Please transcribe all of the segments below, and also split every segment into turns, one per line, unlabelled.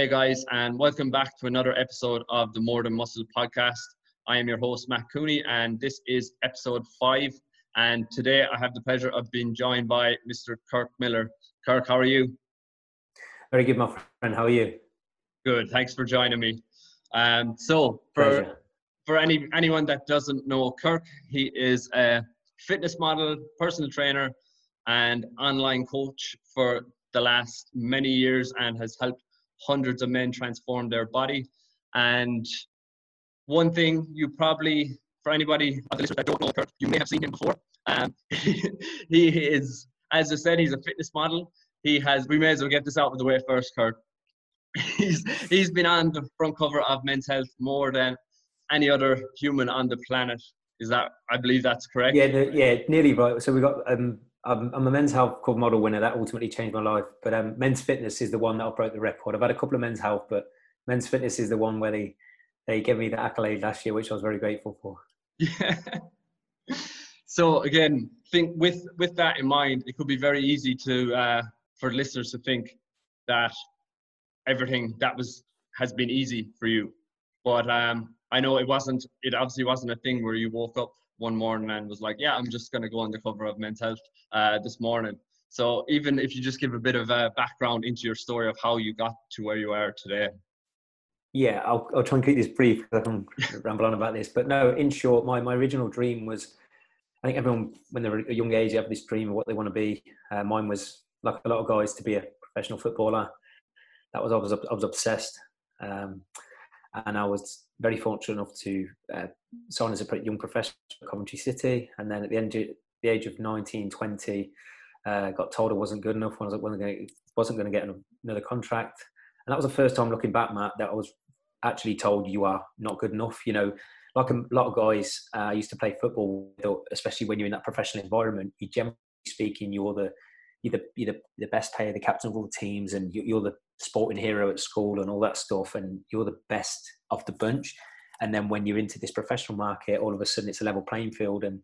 Hey guys, and welcome back to another episode of the More Than Muscle podcast. I am your host, Matt Cooney, and this is episode five. And today I have the pleasure of being joined by Mr. Kirk Miller. Kirk, how are you?
Very good, my friend. How are you?
Good. Thanks for joining me. Um, so, for Pleasure. for any anyone that doesn't know Kirk, he is a fitness model, personal trainer, and online coach for the last many years, and has helped hundreds of men transform their body. And one thing you probably, for anybody that don't know Kirk, you may have seen him before. Um, he is, as I said, he's a fitness model. He has. We may as well get this out of the way first, Kirk. He's he's been on the front cover of Men's Health more than any other human on the planet. Is that? I believe that's correct.
Yeah, yeah, nearly right. So we got um, I'm, a men's health cover model winner. That ultimately changed my life. But um, men's fitness is the one that I broke the record. I've had a couple of men's health, but men's fitness is the one where they they gave me the accolade last year, which I was very grateful for.
Yeah. so again, think with with that in mind, it could be very easy to uh, for listeners to think that everything that was has been easy for you. But um, I know it wasn't. It obviously wasn't a thing where you woke up one morning and was like, "Yeah, I'm just going to go on the cover of Men's Health uh, this morning." So even if you just give a bit of a background into your story of how you got to where you are today.
Yeah, I'll, I'll try and keep this brief because I can ramble on about this. But no, in short, my, my original dream was, I think everyone, when they're a young age, you have this dream of what they want to be. Uh, mine was, like a lot of guys, to be a professional footballer. That was I was I was obsessed, um, and I was very fortunate enough to uh, sign as a young professional at Coventry City, and then at the end of the age of 19, 20, uh, got told I wasn't good enough. wasn't going to wasn't going to get another contract, and that was the first time looking back, Matt, that I was actually told you are not good enough. You know, like a lot of guys uh, used to play football, especially when you're in that professional environment. You generally speaking, you're the you're the, you're the, the best player, the captain of all the teams, and you're the sporting hero at school and all that stuff, and you're the best of the bunch. And then when you're into this professional market, all of a sudden it's a level playing field. And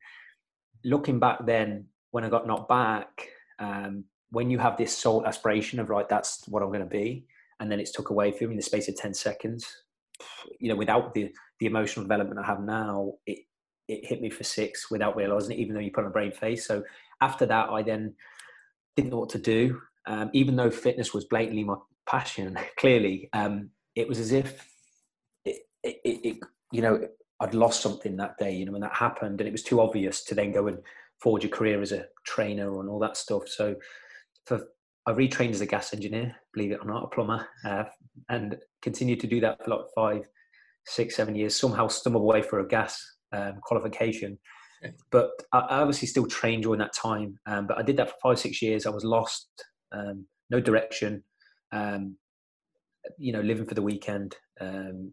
looking back then, when I got knocked back, um, when you have this sole aspiration of right, that's what I'm going to be, and then it's took away from me in the space of ten seconds. You know, without the the emotional development I have now, it it hit me for six without realizing it, even though you put on a brave face. So after that, I then didn't know what to do. Um, even though fitness was blatantly my passion, clearly, um, it was as if it, it, it, you know, I'd lost something that day, you know, when that happened, and it was too obvious to then go and forge a career as a trainer and all that stuff. So, for I retrained as a gas engineer, believe it or not, a plumber, uh, and continued to do that for like five, six, seven years. Somehow stumbled away for a gas um, qualification, but I obviously still trained during that time. Um, but I did that for five, six years. I was lost, um, no direction, um, you know, living for the weekend, um,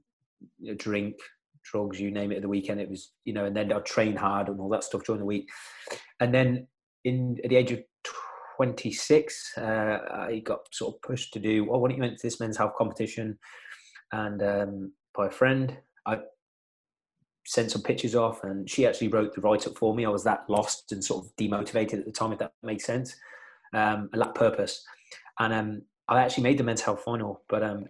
drink, drugs, you name it, at the weekend. It was, you know, and then I'd train hard and all that stuff during the week. And then in at the age of 26, uh, I got sort of pushed to do, well, why don't you enter this men's health competition? And um, by a friend, I sent some pictures off, and she actually wrote the write up for me. I was that lost and sort of demotivated at the time, if that makes sense, um, lacked purpose. And um, I actually made the men's health final, but um,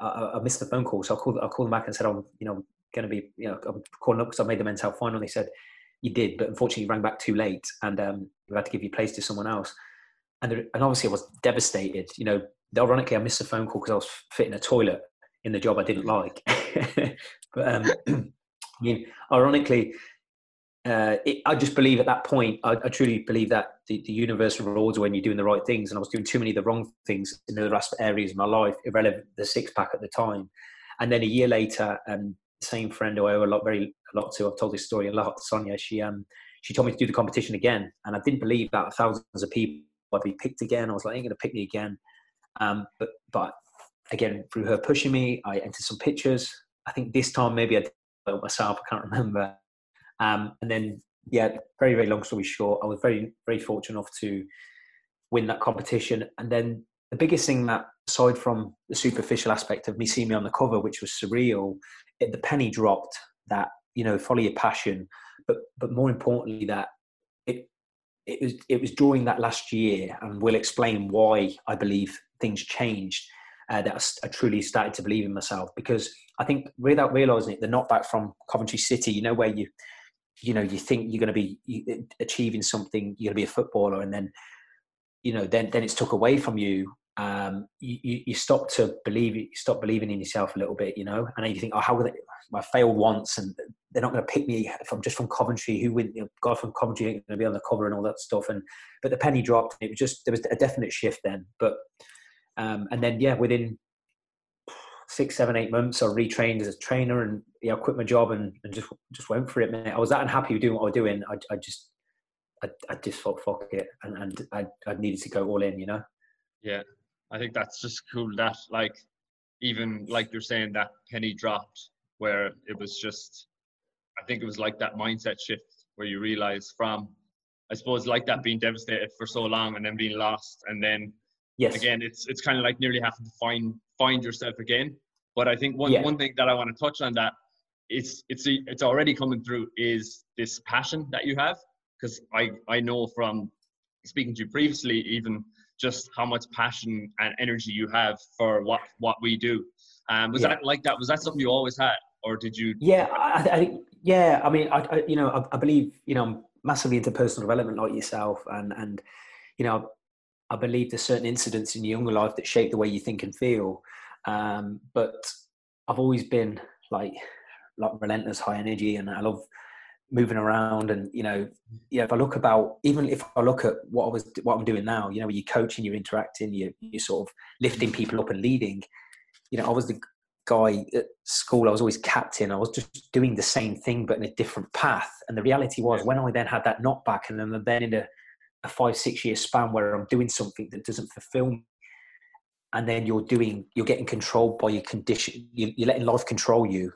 I, I, missed the phone call, so I called I called them back and said, "I'm you know going to be you know I'm calling up because I made the men's health final." And they said, "You did, but unfortunately, you rang back too late, and um, we had to give you place to someone else." And, there, and obviously, I was devastated. You know, ironically, I missed the phone call because I was fitting a toilet in the job I didn't like. but um, I mean, ironically, uh, it, I just believe at that point, I, I truly believe that the, the, universe rewards when you're doing the right things. And I was doing too many of the wrong things in other areas of my life, irrelevant the six pack at the time. And then a year later, um, same friend who I owe a lot, very a lot to. I've told this story a lot. Sonia, she um, she told me to do the competition again, and I didn't believe that thousands of people would be picked again. I was like, ain't gonna pick me again. Um, but but again, through her pushing me, I entered some pictures. I think this time maybe I myself. I can't remember. Um, and then, yeah, very very long story short, I was very very fortunate enough to win that competition. And then the biggest thing that, aside from the superficial aspect of me seeing me on the cover, which was surreal, it, the penny dropped. That you know, follow your passion, but but more importantly, that it it was it was during that last year, and we'll explain why I believe things changed. Uh, that I, truly started to believe in myself because I think without realizing it, the knockback from Coventry City, you know, where you, you know, you think you're going to be achieving something, you're going to be a footballer, and then, you know, then then it's took away from you. Um, you, you, stop to believe you stop believing in yourself a little bit, you know, and then you think, oh, how will they, I failed once, and they're not going to pick me if I'm just from Coventry. Who win? You know, God from Coventry ain't going to be on the cover and all that stuff. And but the penny dropped. It was just there was a definite shift then. But um, and then yeah, within six, seven, eight months, I retrained as a trainer and yeah, I quit my job and, and just just went for it. Man, I was that unhappy with doing what I was doing. I, I just I, I just thought fuck it, and and I I needed to go all in. You know.
Yeah, I think that's just cool. That like even like you're saying that penny dropped where it was just I think it was like that mindset shift where you realize from I suppose like that being devastated for so long and then being lost and then yes. again it's it's kind of like nearly having to find find yourself again. But I think one yeah. one thing that I want to touch on that it's it's it's already coming through is this passion that you have because I I know from speaking to you previously even just how much passion and energy you have for what what we do. Um, was yeah. that like that? Was that something you always had? or did you?
Yeah, I, I yeah. I mean, I, I you know, I, I, believe you know, I'm massively into personal development like yourself, and and you know, I believe there's certain incidents in your younger life that shape the way you think and feel. Um, but I've always been like like relentless, high energy, and I love moving around and you know yeah if i look about even if i look at what i was what i'm doing now you know you're coaching you're interacting you're, you're sort of lifting people up and leading you know i was the guy at school, I was always captain. I was just doing the same thing, but in a different path. And the reality was, when I then had that knockback, and then, then in a, a five, six year span where I'm doing something that doesn't fulfill me, and then you're doing, you're getting controlled by your condition, you, are letting life control you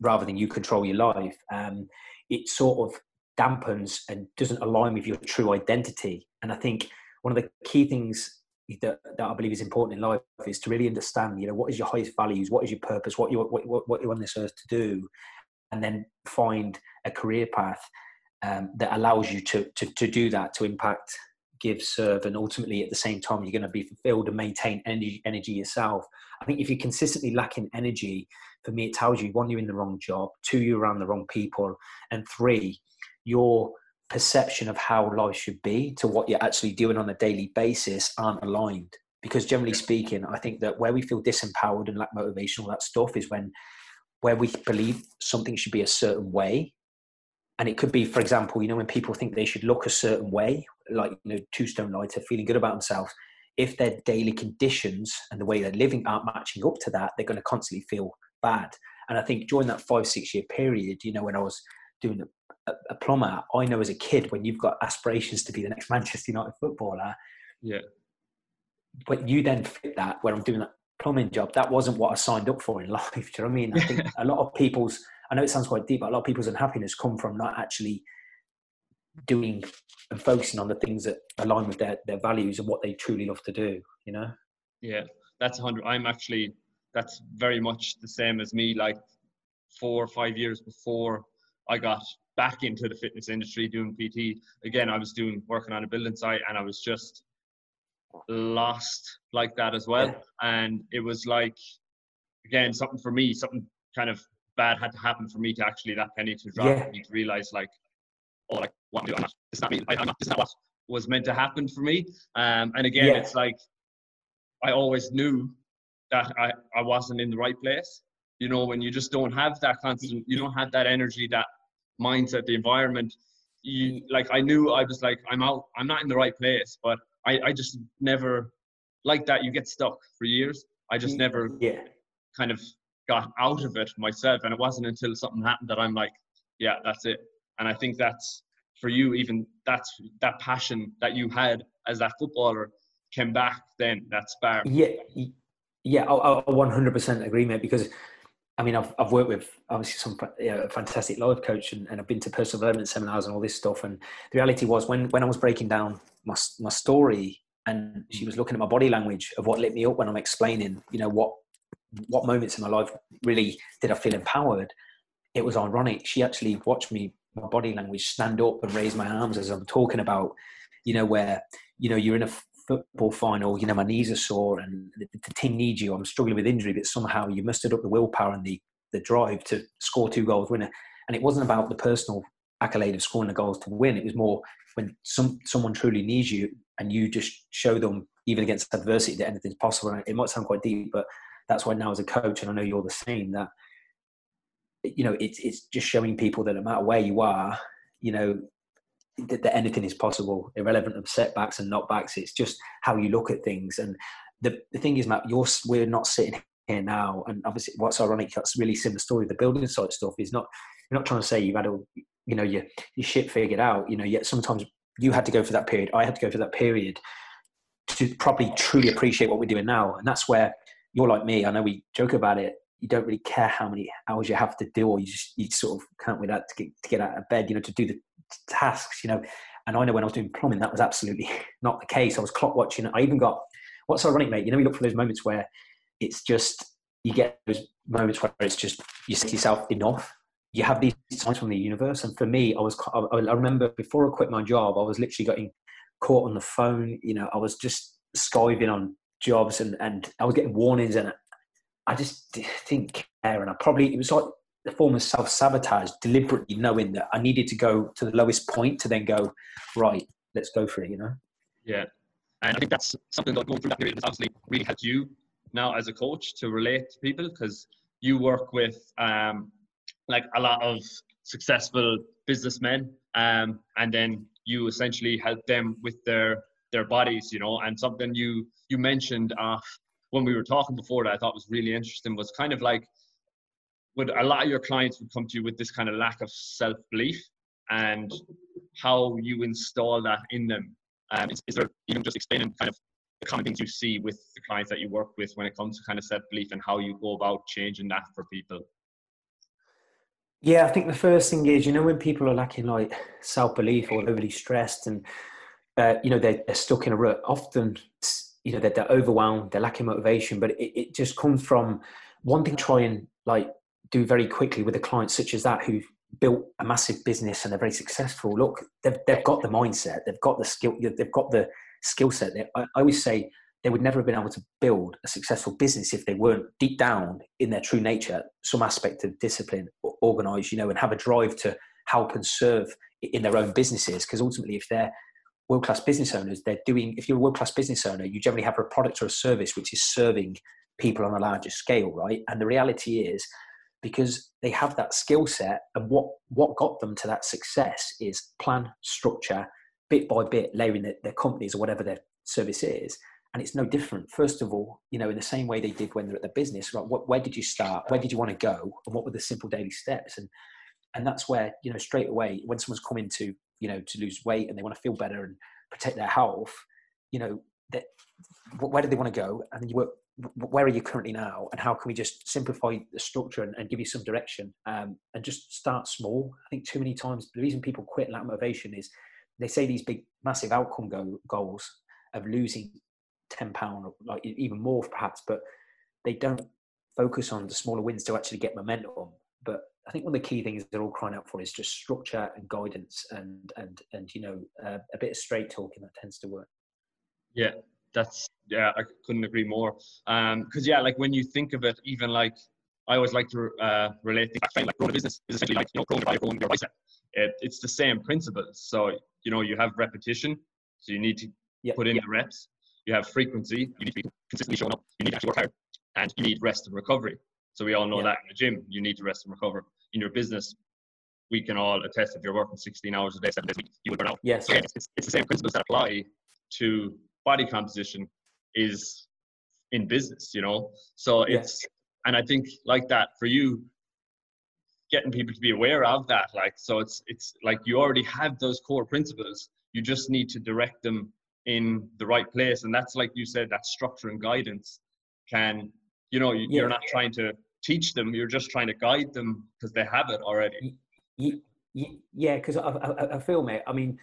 rather than you control your life. Um, it sort of dampens and doesn't align with your true identity. And I think one of the key things that, that I believe is important in life is to really understand, you know, what is your highest values, what is your purpose, what you what, what, what you're on this earth to do, and then find a career path um, that allows you to, to to do that, to impact, give, serve, and ultimately at the same time you're going to be fulfilled and maintain energy energy yourself. I think if you're consistently lacking energy, for me it tells you one you're in the wrong job, two you're around the wrong people, and three you're perception of how life should be to what you're actually doing on a daily basis aren't aligned. Because generally speaking, I think that where we feel disempowered and lack motivation, all that stuff is when where we believe something should be a certain way. And it could be, for example, you know, when people think they should look a certain way, like you know, two stone lighter, feeling good about themselves. If their daily conditions and the way they're living aren't matching up to that, they're going to constantly feel bad. And I think during that five, six year period, you know, when I was doing a, a, plumber, I know as a kid when you've got aspirations to be the next Manchester United footballer.
Yeah.
But you then fit that where I'm doing that plumbing job. That wasn't what I signed up for in life. Do you know what I mean? I think a lot of people's, I know it sounds quite deep, but a lot of people's unhappiness come from not actually doing and focusing on the things that align with their, their values and what they truly love to do, you know?
Yeah, that's 100. I'm actually, that's very much the same as me. Like four or five years before I got back into the fitness industry doing PT. Again, I was doing working on a building site and I was just lost like that as well. And it was like, again, something for me, something kind of bad had to happen for me to actually that penny to drop yeah. me to realize like, oh, like what I'm doing, it's not me. I, am not, it's not what was meant to happen for me. Um, and again, yeah. it's like, I always knew that I, I wasn't in the right place you know, when you just don't have that constant, you don't have that energy, that mindset, the environment. You like, I knew I was like, I'm out, I'm not in the right place, but I, I just never like that. You get stuck for years. I just never
yeah.
kind of got out of it myself. And it wasn't until something happened that I'm like, yeah, that's it. And I think that's for you, even that's that passion that you had as that footballer came back then, that spark.
Yeah. Yeah, I, I 100% agree, mate, because I mean, I've, I've worked with obviously some you know, fantastic life coach and, and I've been to personal development seminars and all this stuff. And the reality was when, when I was breaking down my, my story and she mm. was looking at my body language of what lit me up when I'm explaining, you know, what, what moments in my life really did I feel empowered. It was ironic. She actually watched me, my body language stand up and raise my arms as I'm talking about, you know, where, you know, you're in a football final, you know, my knees are sore and the, the team needs you. I'm struggling with injury, but somehow you mustered up the willpower and the, the drive to score two goals, winner. And it wasn't about the personal accolade of scoring the goals to win. It was more when some someone truly needs you and you just show them, even against adversity, that anything's possible. And it might sound quite deep, but that's why now as a coach, and I know you're the same, that you know it's it's just showing people that no matter where you are, you know that, that anything is possible, irrelevant of setbacks and knockbacks. It's just how you look at things. And the the thing is, Matt, you're we're not sitting here now, and obviously, what's ironic, that's really similar story. The building site stuff is not. You're not trying to say you've had all you know, your your shit figured out. You know, yet sometimes you had to go through that period. I had to go through that period to probably truly appreciate what we're doing now, and that's where you're like me. I know we joke about it you don't really care how many hours you have to do, or you just you sort of can't wait out to get to get out of bed, you know, to do the tasks, you know. And I know when I was doing plumbing, that was absolutely not the case. I was clock watching. I even got what's ironic, mate. You know, you look for those moments where it's just you get those moments where it's just you to yourself, enough. You have these signs from the universe, and for me, I was. I remember before I quit my job, I was literally getting caught on the phone. You know, I was just skiving on jobs, and and I was getting warnings, and I just didn't care. And I probably, it was like the form of self sabotage, deliberately knowing that I needed to go to the lowest point to then go, right, let's go for it, you know?
Yeah. And I think that's something that going through that period has obviously really helped you now as a coach to relate to people because you work with um, like a lot of successful businessmen um, and then you essentially help them with their their bodies you know and something you you mentioned uh, when we were talking before that I thought was really interesting was kind of like would a lot of your clients would come to you with this kind of lack of self belief and how you install that in them. Um, is, is, there even just explaining kind of the common things you see with the clients that you work with when it comes to kind of self belief and how you go about changing that for people?
Yeah, I think the first thing is, you know, when people are lacking like self belief or overly stressed and, uh, you know, they're, they're stuck in a rut, often you know, they're, they're overwhelmed, they're lacking motivation, but it, it just comes from wanting to try and like do very quickly with a client such as that who built a massive business and they're very successful. Look, they've, they've got the mindset, they've got the skill, they've got the skill set. I, I always say they would never have been able to build a successful business if they weren't deep down in their true nature, some aspect of discipline, organized, you know, and have a drive to help and serve in their own businesses. Because ultimately, if they're world class business owners, they're doing, if you're a world class business owner, you generally have a product or a service which is serving people on a larger scale, right? And the reality is, because they have that skill set and what, what got them to that success is plan, structure, bit by bit, layering their, their companies or whatever their service is. And it's no different. First of all, you know, in the same way they did when they're at the business, right? What, where did you start? Where did you want to go? And what were the simple daily steps? And and that's where you know straight away when someone's coming to you know to lose weight and they want to feel better and protect their health you know that where do they want to go? And you work where are you currently now? And how can we just simplify the structure and, and give you some direction? Um, and just start small. I think too many times the reason people quit lack motivation is they say these big massive outcome go, goals of losing 10 pound like even more perhaps but they don't focus on the smaller wins to actually get momentum. But I think one of the key things they're all crying out for is just structure and guidance and and and you know uh, a bit of straight talking that tends to work.
Yeah, that's yeah, I couldn't agree more. Um, because yeah, like when you think of it, even like I always like to uh, relate things like, like growing a business is essentially like you know growing your body, growing your bicep. It, it's the same principles. So you know you have repetition, so you need to put in the reps. You have frequency, you need to be consistently showing up. You need to actually work hard, and you need rest and recovery. So we all know yeah. that in the gym, you need to rest and recover. In your business, we can all attest if you're working 16 hours a day, seven days a week, you will burn out.
Yes.
So it's, it's, the same principles that apply to body composition is in business, you know? So it's, yes. and I think like that for you, getting people to be aware of that, like, so it's, it's like you already have those core principles. You just need to direct them in the right place. And that's like you said, that structure and guidance can you know you, are not trying to teach them you're just trying to guide them because they have it already
yeah because I, I, I, feel mate i mean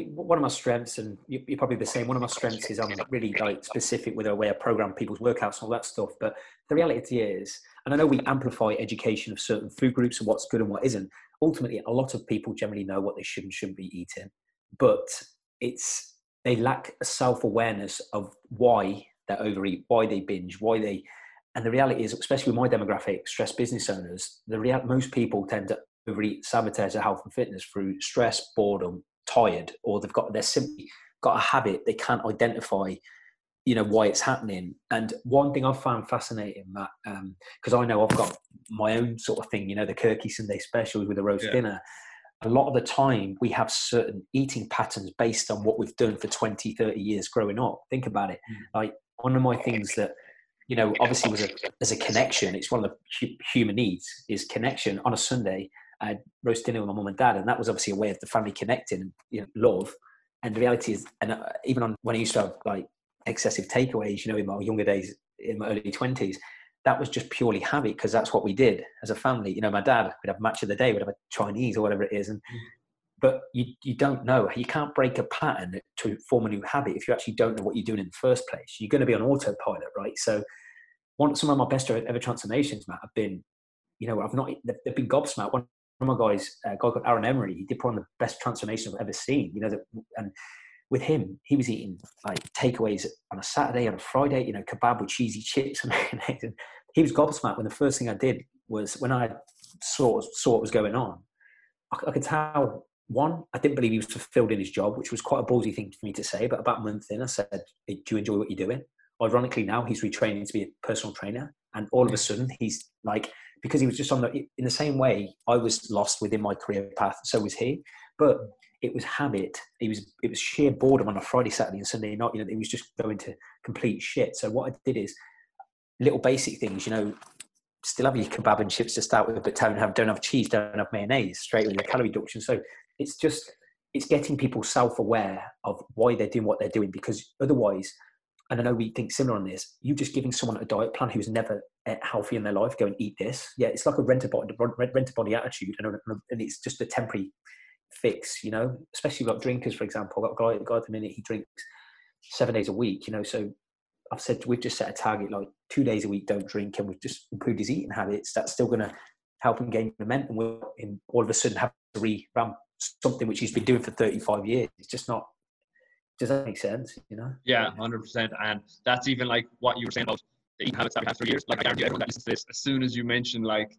one of my strengths, and you're probably the same. One of my strengths is I'm really like specific with the way I program people's workouts and all that stuff. But the reality is, and I know we amplify education of certain food groups and what's good and what isn't. Ultimately, a lot of people generally know what they should and shouldn't be eating, but it's they lack a self-awareness of why they overeat, why they binge, why they and the reality is, especially with my demographic, stress business owners, the real, most people tend to overeat, sabotage their health and fitness through stress, boredom, tired, or they've got they're simply got a habit they can't identify you know why it's happening and one thing i've found fascinating matt because um, i know i've got my own sort of thing you know the kirky sunday specials with a roast yeah. dinner a lot of the time we have certain eating patterns based on what we've done for 20 30 years growing up think about it mm. like one of my things that you know obviously was a as a connection it's one of the human needs is connection on a sunday i had roast dinner with my mum and dad and that was obviously a way of the family connecting you know love and the reality is and uh, even on when i used to have like excessive takeaways, you know, in my younger days, in my early 20s, that was just purely habit because that's what we did as a family. You know, my dad would have match of the day, would have a Chinese or whatever it is. And, mm. But you, you don't know. You can't break a pattern to form a new habit if you actually don't know what you're doing in the first place. You're going to be on autopilot, right? So, one, some of my best ever transformations, Matt, have been, you know, I've not, they've been gobsmacked. One of my guys, uh, a guy called Aaron Emery, he did probably the best transformation I've ever seen. You know, that, and with him, he was eating like takeaways on a Saturday, on a Friday, you know, kebab with cheesy chips and mayonnaise. he was gobsmacked when the first thing I did was when I saw, saw what was going on, I could tell one, I didn't believe he was fulfilled in his job, which was quite a ballsy thing for me to say. But about a month in, I said, hey, Do you enjoy what you're doing? Ironically, now he's retraining to be a personal trainer. And all of a sudden, he's like, because he was just on the, in the same way I was lost within my career path, so was he. But it was habit. It was it was sheer boredom on a Friday, Saturday, and Sunday night. You know, it was just going to complete shit. So what I did is little basic things. You know, still have your kebab and chips to start with, but don't have don't have cheese, don't have mayonnaise. Straight with your calorie reduction. So it's just it's getting people self-aware of why they're doing what they're doing because otherwise and I know we think similar on this. You're just giving someone a diet plan who's never healthy in their life, go and eat this. Yeah, it's like a rent a body, rent a body attitude, and, and it's just a temporary fix, you know, especially like drinkers, for example. I've got a guy, guy at the minute, he drinks seven days a week, you know, so I've said we've just set a target like two days a week, don't drink, and we've just improved his eating habits. That's still going to help him gain momentum. We'll in all of a sudden have to revamp something which he's been doing for 35 years. It's just not, does that make sense? You know?
Yeah, 100%. And that's even like what you were saying about the eating habits that we have for years. Like I argue everyone that listens to this, as soon as you mention like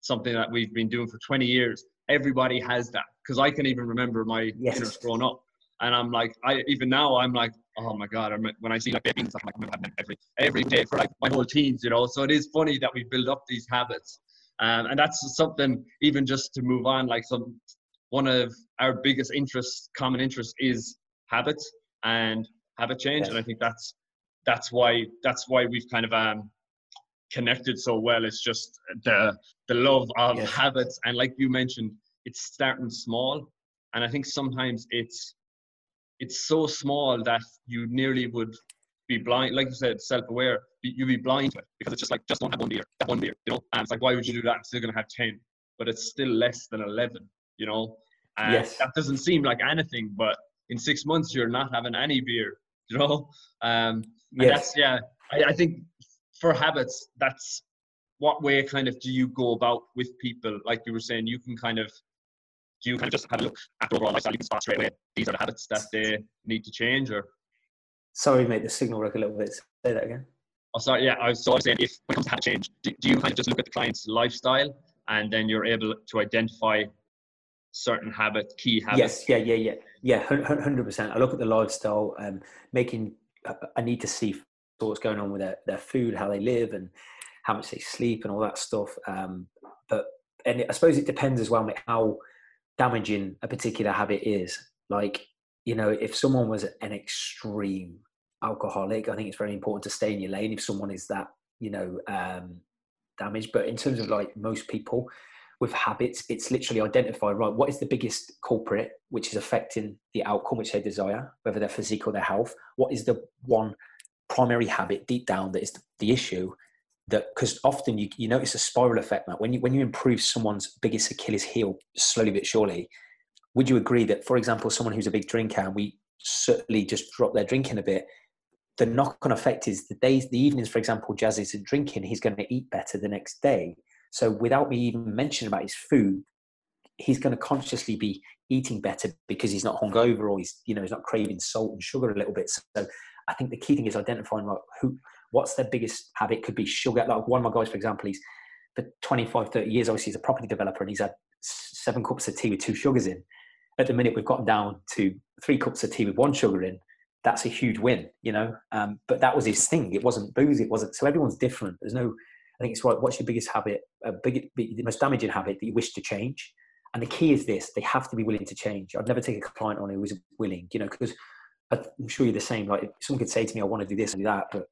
something that we've been doing for 20 years, everybody has that because I can even remember my yes. dinners growing up, and I'm like, I even now I'm like, oh my god, I'm, when I see like babies, I'm like, I'm having every every day for like my whole teens, you know. So it is funny that we build up these habits, um, and that's something even just to move on. Like some one of our biggest interests, common interests, is habits and habit change, yes. and I think that's that's why that's why we've kind of um connected so well. It's just the the love of yes. habits, and like you mentioned, it's starting small, and I think sometimes it's it's so small that you nearly would be blind, like you said, self-aware. You'd be blind to it because it's just like just don't have one beer, that one beer, you know. And it's like, why would you do that? I'm still gonna have ten, but it's still less than eleven, you know. And yes. that doesn't seem like anything, but in six months you're not having any beer, you know. Um, and yes. that's yeah. I, I think for habits, that's what way kind of do you go about with people? Like you were saying, you can kind of do you kind of just have a look at overall lifestyle? You can spot straight away these are the habits that they need to change, or
sorry, mate, the signal broke a little bit. Say that again.
Oh, sorry. Yeah, I was, so I was saying, if when it comes to habit change, do, do you kind of just look at the client's lifestyle and then you're able to identify certain habits, key habits?
Yes. Yeah. Yeah. Yeah. Yeah. Hundred percent. I look at the lifestyle, um, making. I need to see what's going on with their, their food, how they live, and how much they sleep, and all that stuff. Um, but and I suppose it depends as well like how damaging a particular habit is. Like you know, if someone was an extreme alcoholic, I think it's very important to stay in your lane. If someone is that you know um, damaged, but in terms of like most people with habits, it's literally identify right what is the biggest culprit which is affecting the outcome which they desire, whether their physique or their health. What is the one primary habit deep down that is the issue that because often you, you notice a spiral effect Matt. when you when you improve someone's biggest achilles heel slowly but surely would you agree that for example someone who's a big drinker and we certainly just drop their drinking a bit the knock-on effect is the days the evenings for example jazz isn't drinking he's going to eat better the next day so without me even mentioning about his food he's going to consciously be eating better because he's not hungover or he's you know he's not craving salt and sugar a little bit. So I think the key thing is identifying like who what's their biggest habit could be sugar. Like one of my guys, for example, he's for 25, 30 years, obviously he's a property developer and he's had seven cups of tea with two sugars in. At the minute, we've gotten down to three cups of tea with one sugar in. That's a huge win, you know. Um, but that was his thing. It wasn't booze. It wasn't. So everyone's different. There's no. I think it's right. What's your biggest habit? A big, the most damaging habit that you wish to change? And the key is this: they have to be willing to change. I'd never take a client on who isn't willing, you know, because I'm sure you're the same. Like if someone could say to me, "I want to do this and do that," but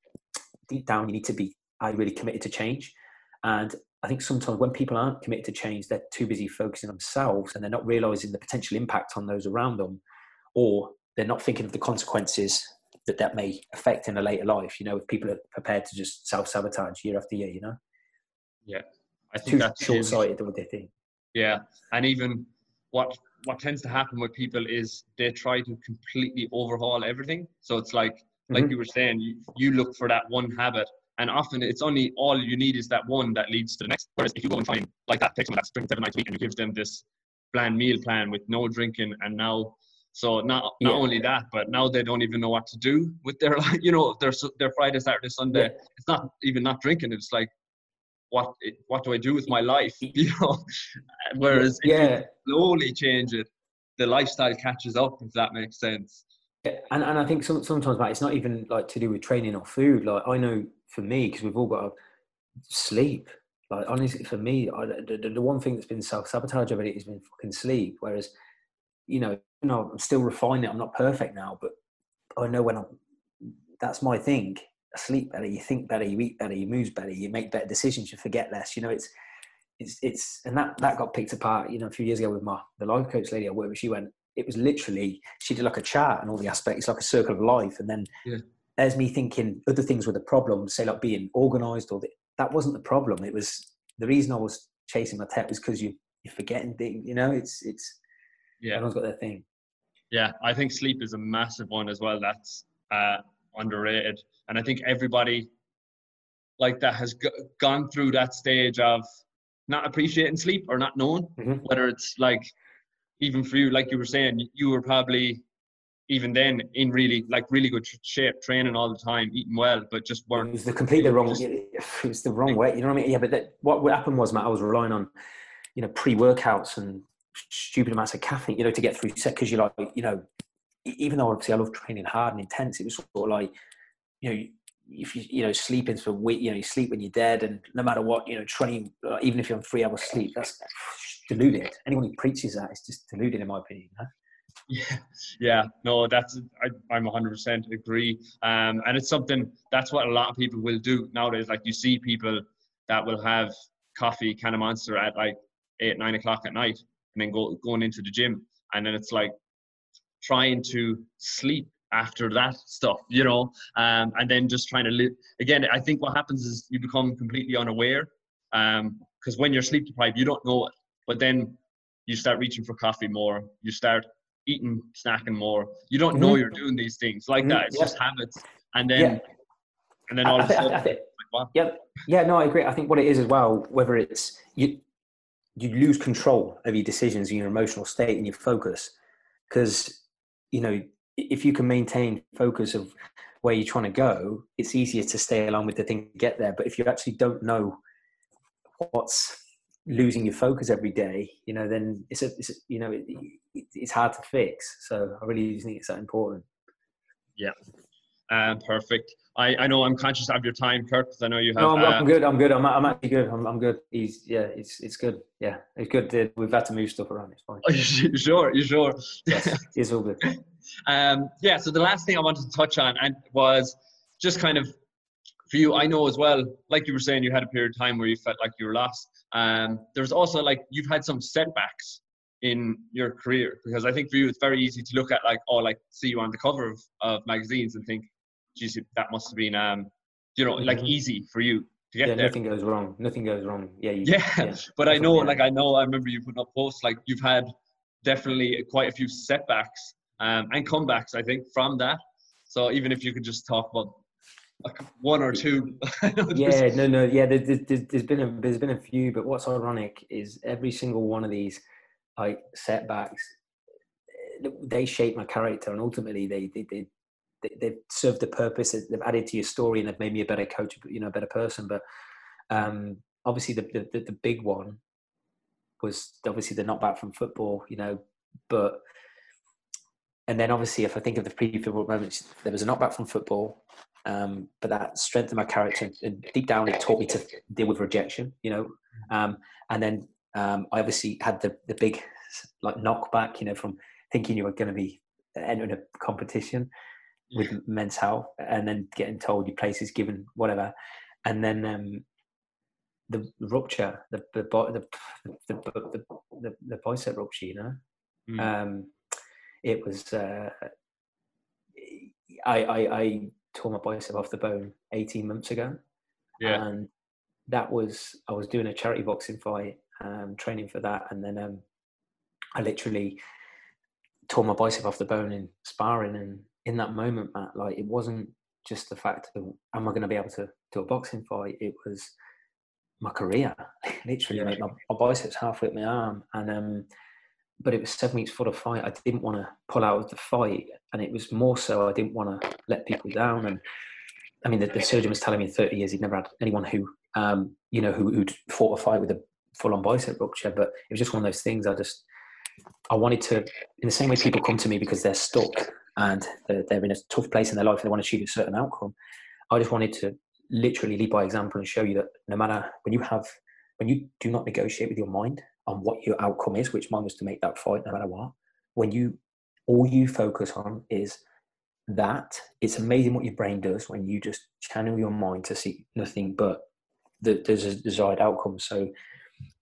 deep down, you need to be I really committed to change. And I think sometimes when people aren't committed to change, they're too busy focusing on themselves and they're not realizing the potential impact on those around them, or they're not thinking of the consequences that that may affect in a later life. You know, if people are prepared to just self sabotage year after year, you know.
Yeah,
I think too that's short sighted what they think.
Yeah, and even what what tends to happen with people is they try to completely overhaul everything. So it's like like mm-hmm. you were saying, you, you look for that one habit, and often it's only all you need is that one that leads to the next. Whereas if you go and find like that, take someone that's drinking seven nights a week and you give them this bland meal plan with no drinking, and now so not not yeah. only that, but now they don't even know what to do with their like you know their their Friday, Saturday, Sunday. Yeah. It's not even not drinking. It's like what what do I do with my life? You know. Whereas yeah. slowly change it, the lifestyle catches up. If that makes sense.
And and I think some, sometimes, Matt, it's not even like to do with training or food. Like I know for me, because we've all got to sleep. Like honestly, for me, I, the, the one thing that's been self sabotage of it has been fucking sleep. Whereas, you know, you know, I'm still refining it. I'm not perfect now, but I know when I'm. That's my thing. I sleep better, you think better, you eat better, you move better, you make better decisions, you forget less. You know, it's it's it's and that that got picked apart. You know, a few years ago with my the life coach lady I worked with, she went, it was literally she did like a chart and all the aspects, like a circle of life, and then yeah. there's me thinking other things were the problem, say like being organised or the, that wasn't the problem. It was the reason I was chasing my tech was because you you're forgetting things. You know, it's it's yeah, everyone's got their thing.
Yeah, I think sleep is a massive one as well. That's uh, underrated, and I think everybody like that has g- gone through that stage of not appreciating sleep or not knowing mm-hmm. whether it's like even for you, like you were saying, you were probably even then in really like really good shape, training all the time, eating well, but just weren't.
It was the completely wrong. It was the wrong way. You know what I mean? Yeah, but that, what what happened was, Matt, I was relying on, you know, pre-workouts and stupid amounts of caffeine, you know, to get through set because you're like, you know, even though obviously I love training hard and intense, it was sort of like, you know, if you you know sleeping for week, you know, you sleep when you're dead, and no matter what, you know, train, uh, even if you're on three hours sleep, that's deluded. Anyone who preaches that is just deluded, in my opinion. Huh?
Yeah, yeah, no, that's I, I'm 100% agree, um, and it's something that's what a lot of people will do nowadays. Like you see people that will have coffee, can of monster at like eight, nine o'clock at night, and then go going into the gym, and then it's like trying to sleep after that stuff, you know, um, and then just trying to live. Again, I think what happens is you become completely unaware, because um, when you're sleep deprived, you don't know it. But then you start reaching for coffee more. You start eating, snacking more. You don't know mm-hmm. you're doing these things like mm-hmm. that. It's just habits. And then, yeah. and then all I, of a sudden,
like, wow. yeah, yeah, no, I agree. I think what it is as well, whether it's you, you lose control of your decisions and your emotional state and your focus, because you know if you can maintain focus of where you're trying to go, it's easier to stay along with the thing to get there. But if you actually don't know what's losing your focus every day, you know, then it's a, it's a you know, it, it, it's hard to fix. So I really think it's that important.
Yeah, um, perfect. I, I know I'm conscious of your time, Kirk, because I know you have.
No, I'm, uh, I'm, good. I'm good. I'm, I'm actually good. I'm, I'm good. He's yeah. It's it's good. Yeah, it's good. We've had to move stuff around. It's fine.
You sure? You sure?
Yes, it's all good.
um, yeah. So the last thing I wanted to touch on and was just kind of for you. I know as well, like you were saying, you had a period of time where you felt like you were lost. Um, there's also like you've had some setbacks in your career because I think for you it's very easy to look at like oh like see you on the cover of, of magazines and think geez that must have been um you know like mm-hmm. easy for you to get
yeah,
there.
Nothing goes wrong. Nothing goes wrong. Yeah. You,
yeah. yeah. But I know, like, I know, I remember you putting up posts, like, you've had definitely quite a few setbacks um, and comebacks, I think, from that. So even if you could just talk about like one or two.
yeah, no, no, yeah. There's, there's, there's been a there's been a few, but what's ironic is every single one of these, like setbacks, they shape my character, and ultimately they they they they've served the purpose. They've added to your story, and they've made me a better coach, you know, a better person. But um, obviously, the, the the big one was obviously the knockback from football, you know, but and then obviously if I think of the pre-football moments, there was a knockback from football, um, but that strengthened my character and deep down it taught me to deal with rejection, you know, um, and then um, I obviously had the the big like knockback, you know, from thinking you were going to be entering a competition with men's health, and then getting told your place is given, whatever, and then um, the rupture, the the the the, the, the, the bicep rupture, you know. Mm. Um, it was uh, I, I I tore my bicep off the bone 18 months ago.
Yeah.
And that was I was doing a charity boxing fight, um, training for that, and then um, I literally tore my bicep off the bone in sparring. And in that moment, Matt, like it wasn't just the fact of am I going to be able to do a boxing fight? It was my career. literally, yeah. my, my biceps halfway up my arm, and um, but it was seven weeks for the fight. I didn't want to pull out of the fight, and it was more so I didn't want to let people down. And I mean, the, the surgeon was telling me in 30 years he'd never had anyone who, um, you know, who, who'd fought a fight with a full-on bicep rupture. But it was just one of those things. I just, I wanted to, in the same way people come to me because they're stuck and they're, in a tough place in their life they want to achieve a certain outcome. I just wanted to literally lead by example and show you that no matter when you have, when you do not negotiate with your mind on what your outcome is, which mine was to make that fight no matter what. When you all you focus on is that, it's amazing what your brain does when you just channel your mind to see nothing but the, there's a desired outcome. So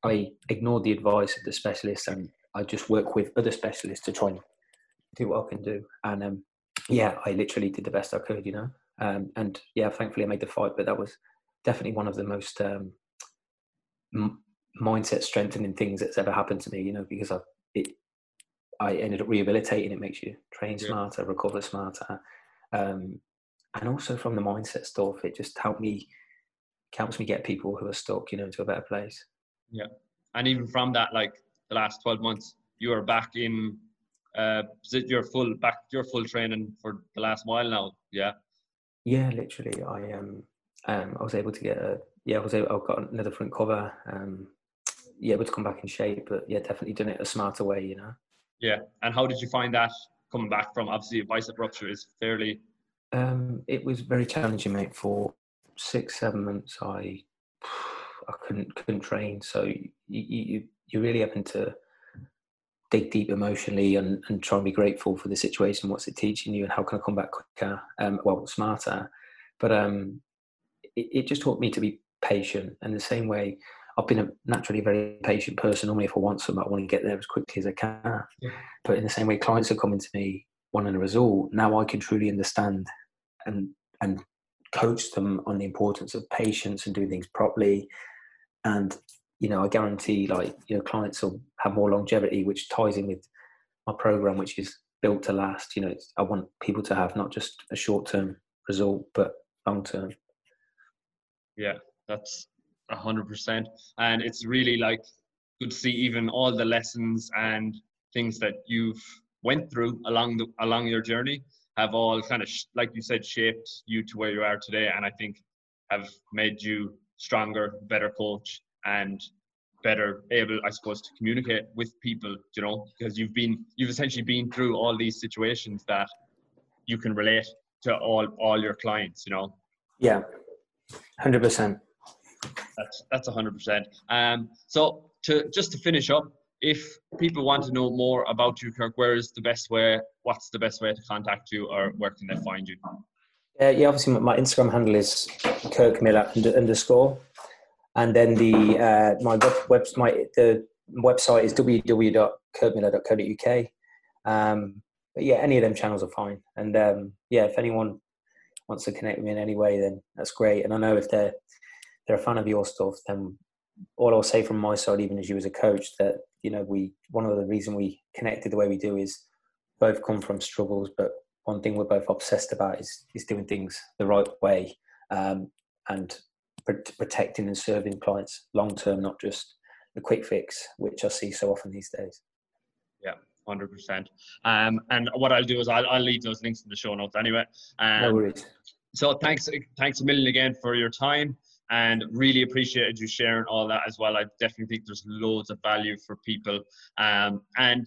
I ignored the advice of the specialist and I just work with other specialists to try and do what I can do. And um, yeah, I literally did the best I could, you know. Um, and yeah, thankfully I made the fight, but that was definitely one of the most um, mindset strengthening things that's ever happened to me, you know, because I it I ended up rehabilitating. It makes you train yeah. smarter, recover smarter, um, and also from the mindset stuff, it just helped me helps me get people who are stuck, you know, into a better place.
Yeah, and even from that, like the last twelve months, you are back in uh, your full back your full training for the last while now. Yeah.
Yeah, literally, I um, um I was able to get a yeah, I was able, I got another front cover. Um, yeah, able to come back in shape, but yeah, definitely done it a smarter way, you know.
Yeah, and how did you find that coming back from obviously a bicep rupture is fairly.
Um, it was very challenging, mate. For six, seven months, I I couldn't couldn't train, so you you you really having to dig deep emotionally and, and try and be grateful for the situation. What's it teaching you, and how can I come back quicker? Um, well, smarter. But um, it, it just taught me to be patient, and the same way I've been a naturally very patient person. Normally, if I want something, I want to get there as quickly as I can. Yeah. But in the same way, clients are coming to me wanting a result. Now I can truly understand and and coach them on the importance of patience and doing things properly. And you know, I guarantee, like you know, clients will have more longevity, which ties in with my program, which is built to last. You know, I want people to have not just a short term result, but long term.
Yeah, that's a hundred percent. And it's really like good to see even all the lessons and things that you've went through along the along your journey have all kind of like you said shaped you to where you are today and i think have made you stronger better coach and better able i suppose to communicate with people you know because you've been you've essentially been through all these situations that you can relate to all all your clients you know
yeah 100%
that's that's hundred percent. Um, so to just to finish up, if people want to know more about you, Kirk, where is the best way? What's the best way to contact you, or where can they find you?
Uh, yeah, obviously my Instagram handle is Kirk Miller underscore, and then the uh, my web, web my the website is www.kirkmiller.co.uk. Um, but yeah, any of them channels are fine. And um, yeah, if anyone wants to connect with me in any way, then that's great. And I know if they're they're a fan of your stuff, then all I'll say from my side, even as you as a coach, that you know we one of the reason we connected the way we do is both come from struggles, but one thing we're both obsessed about is is doing things the right way um, and protecting and serving clients long term, not just the quick fix, which I see so often these days.
Yeah, hundred percent. Um, and what I'll do is I'll, I'll leave those links in the show notes anyway. Um,
no worries.
So thanks, thanks a million again for your time, and really appreciated you sharing all that as well. I definitely think there's loads of value for people. Um, and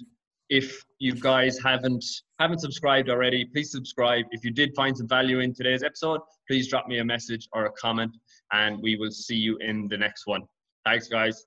if you guys haven't haven't subscribed already, please subscribe. If you did find some value in today's episode, please drop me a message or a comment, and we will see you in the next one. Thanks, guys.